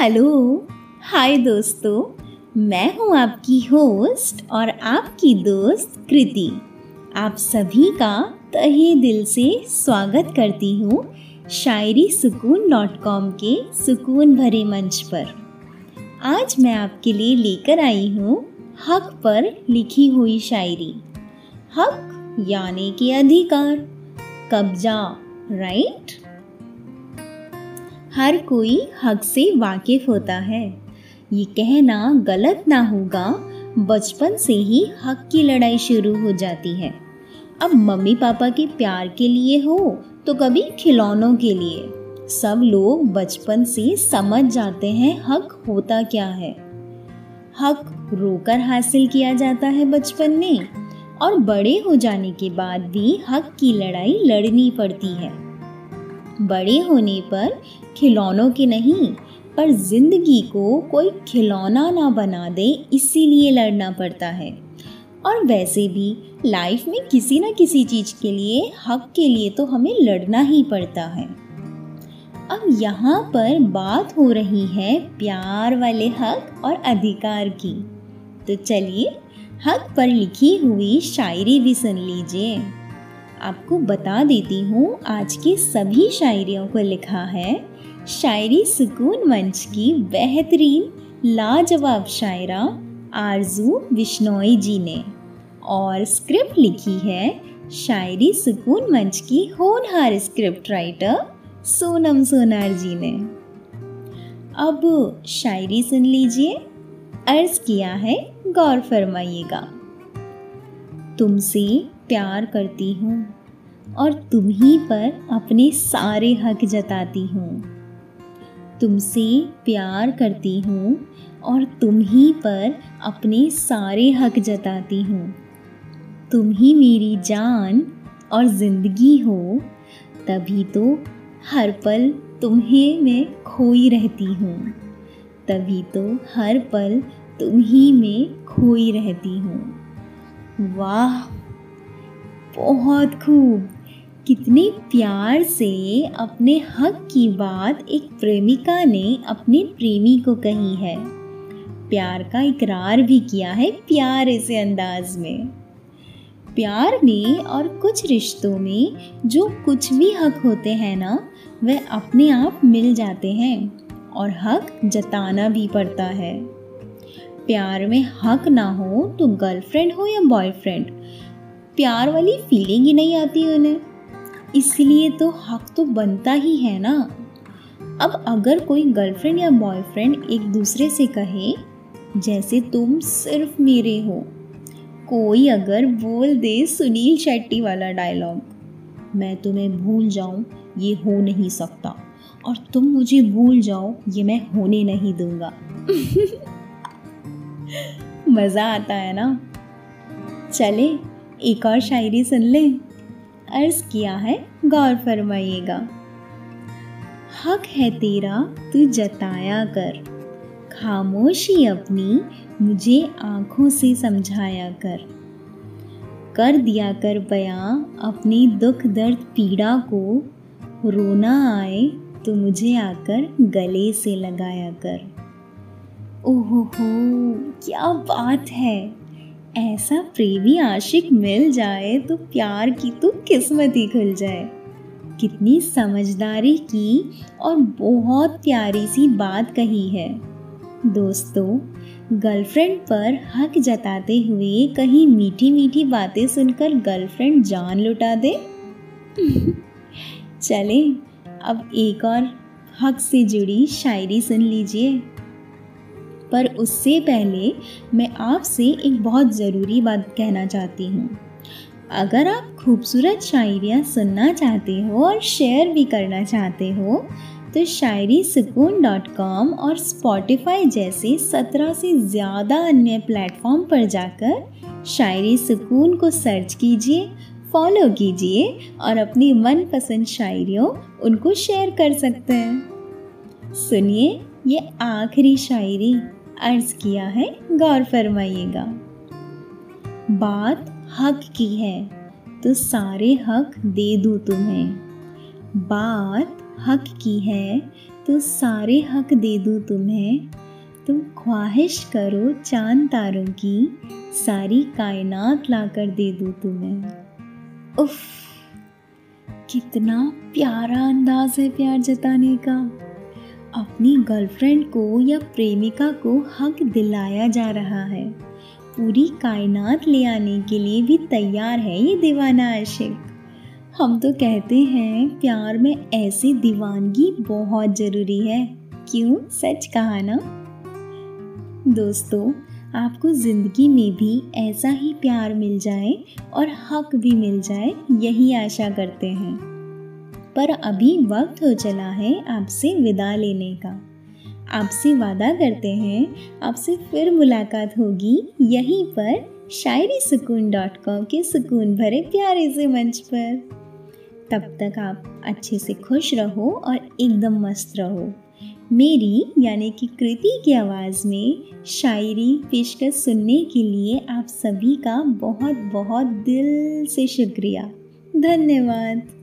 Hello. हाय दोस्तों, मैं हूँ आपकी होस्ट और आपकी दोस्त कृति। आप सभी का तहे दिल से स्वागत करती हूँ शायरी सुकून डॉट कॉम के सुकून भरे मंच पर। आज मैं आपके लिए लेकर आई हूँ हक पर लिखी हुई शायरी। हक यानी कि अधिकार। कब्जा राइट हर कोई हक से वाकिफ होता है। ये कहना गलत ना होगा, बचपन से ही हक की लड़ाई शुरू हो जाती है। अब मम्मी पापा के प्यार के लिए हो तो कभी खिलौनों के लिए। सब लोग बचपन से समझ जाते हैं हक होता क्या है। हक रोकर हासिल किया जाता है बचपन में, और बड़े हो जाने के बाद भी हक की लड़ाई लड़नी पड़ती है। बड़े होने पर खिलौनों के नहीं, पर ज़िंदगी को कोई खिलौना ना बना दे, इसीलिए लड़ना पड़ता है। और वैसे भी लाइफ में किसी ना किसी चीज़ के लिए, हक के लिए तो हमें लड़ना ही पड़ता है। अब यहाँ पर बात हो रही है प्यार वाले हक और अधिकार की। तो चलिए, हक पर लिखी हुई शायरी भी सुन लीजिए। आपको बता देती हूँ, आज की सभी शायरियों को लिखा है, शायरी सुकून मंच की बेहतरीन, लाजवाब शायरा आरज़ू बिश्नोई जी ने और स्क्रिप्ट लिखी है शायरी सुकून मंच की होनहार स्क्रिप्ट राइटर सोनम सोनार जी ने। अब शायरी सुन लीजिए, अर्ज़ किया है गौर फरमाइएगा। तुमसे प्यार करती हूँ और तुम्ही पर अपने सारे हक जताती हूँ। तुमसे प्यार करती हूँ और तुम ही पर अपने सारे हक जताती हूँ। तुम ही मेरी जान और ज़िंदगी हो, तभी तो हर पल तुम्हें मैं खोई रहती हूँ। तभी तो हर पल तुम ही में खोई रहती हूँ। वाह! बहुत खूब। कितने प्यार से अपने हक की बात एक प्रेमिका ने अपने प्रेमी को कही है। प्यार का इकरार भी किया है प्यार से अंदाज में। प्यार में और कुछ रिश्तों में जो कुछ भी हक होते हैं ना, वह अपने आप मिल जाते हैं और हक जताना भी पड़ता है। प्यार में हक ना हो तो गर्लफ्रेंड हो या बॉयफ्रेंड प्यार वाली फीलिंग ही नहीं आती उन्हें। इसलिए तो हक तो बनता ही है ना। अब अगर कोई गर्लफ्रेंड या बॉयफ्रेंड एक दूसरे से कहे, जैसे तुम सिर्फ़ मेरे हो, कोई अगर बोल दे सुनील शेट्टी वाला डायलॉग मैं तुम्हें भूल जाऊँ, ये हो नहीं सकता। और तुम मुझे भूल जाओ, ये मैं होने नहीं दूँगा। मज़ा आता है ना? चले एक और शायरी सुन ले। अर्ज़ किया है, गौर फरमाइएगा। हक है तेरा, तू जताया कर। खामोशी अपनी, मुझे आँखों से समझाया कर। कर दिया कर बयां, अपनी दुख दर्द पीड़ा को। रोना आए तो मुझे आकर गले से लगाया कर। ओहो हो क्या बात है! ऐसा प्रेमी आशिक मिल जाए तो प्यार की तो किस्मत ही खुल जाए। कितनी समझदारी की और बहुत प्यारी सी बात कही है। दोस्तों, गर्लफ्रेंड पर हक जताते हुए कहीं मीठी मीठी बातें सुनकर गर्लफ्रेंड जान लुटा दे। चले, अब एक और हक से जुड़ी शायरी सुन लीजिए। पर उससे पहले मैं आपसे एक बहुत ज़रूरी बात कहना चाहती हूँ। अगर आप खूबसूरत शायरियाँ सुनना चाहते हो और शेयर भी करना चाहते हो तो शायरी सुकून डॉट कॉम और स्पॉटिफाई जैसे सत्रह से ज़्यादा अन्य प्लेटफॉर्म पर जाकर शायरी सुकून को सर्च कीजिए, फॉलो कीजिए और अपनी मनपसंद शायरियों उनको शेयर कर सकते हैं। सुनिए ये आखिरी शायरी। अर्ज़ किया है, गौर फरमाइएगा। बात हक की है तो सारे हक दे दूँ तुम्हें। बात हक की है तो सारे हक दे दूँ तुम्हें। तुम ख्वाहिश करो चाँद तारों की, सारी कायनात लाकर दे दूँ तुम्हें। उफ, कितना प्यारा अंदाज है प्यार जताने का। अपनी गर्लफ्रेंड को या प्रेमिका को हक दिलाया जा रहा है। पूरी कायनात ले आने के लिए भी तैयार है ये दीवाना आशिक। हम तो कहते हैं, प्यार में ऐसी दीवानगी बहुत ज़रूरी है। क्यों? सच कहा ना? दोस्तों, आपको ज़िंदगी में भी ऐसा ही प्यार मिल जाए और हक भी मिल जाए, यही आशा करते हैं। पर अभी वक्त हो चला है आपसे विदा लेने का। आपसे वादा करते हैं, आपसे फिर मुलाकात होगी यहीं पर शायरी सुकून डॉट कॉम के सुकून भरे प्यारे से मंच पर। तब तक आप अच्छे से खुश रहो और एकदम मस्त रहो। मेरी यानी कि कृति की आवाज़ में शायरी पेशकश सुनने के लिए आप सभी का बहुत बहुत दिल से शुक्रिया। धन्यवाद।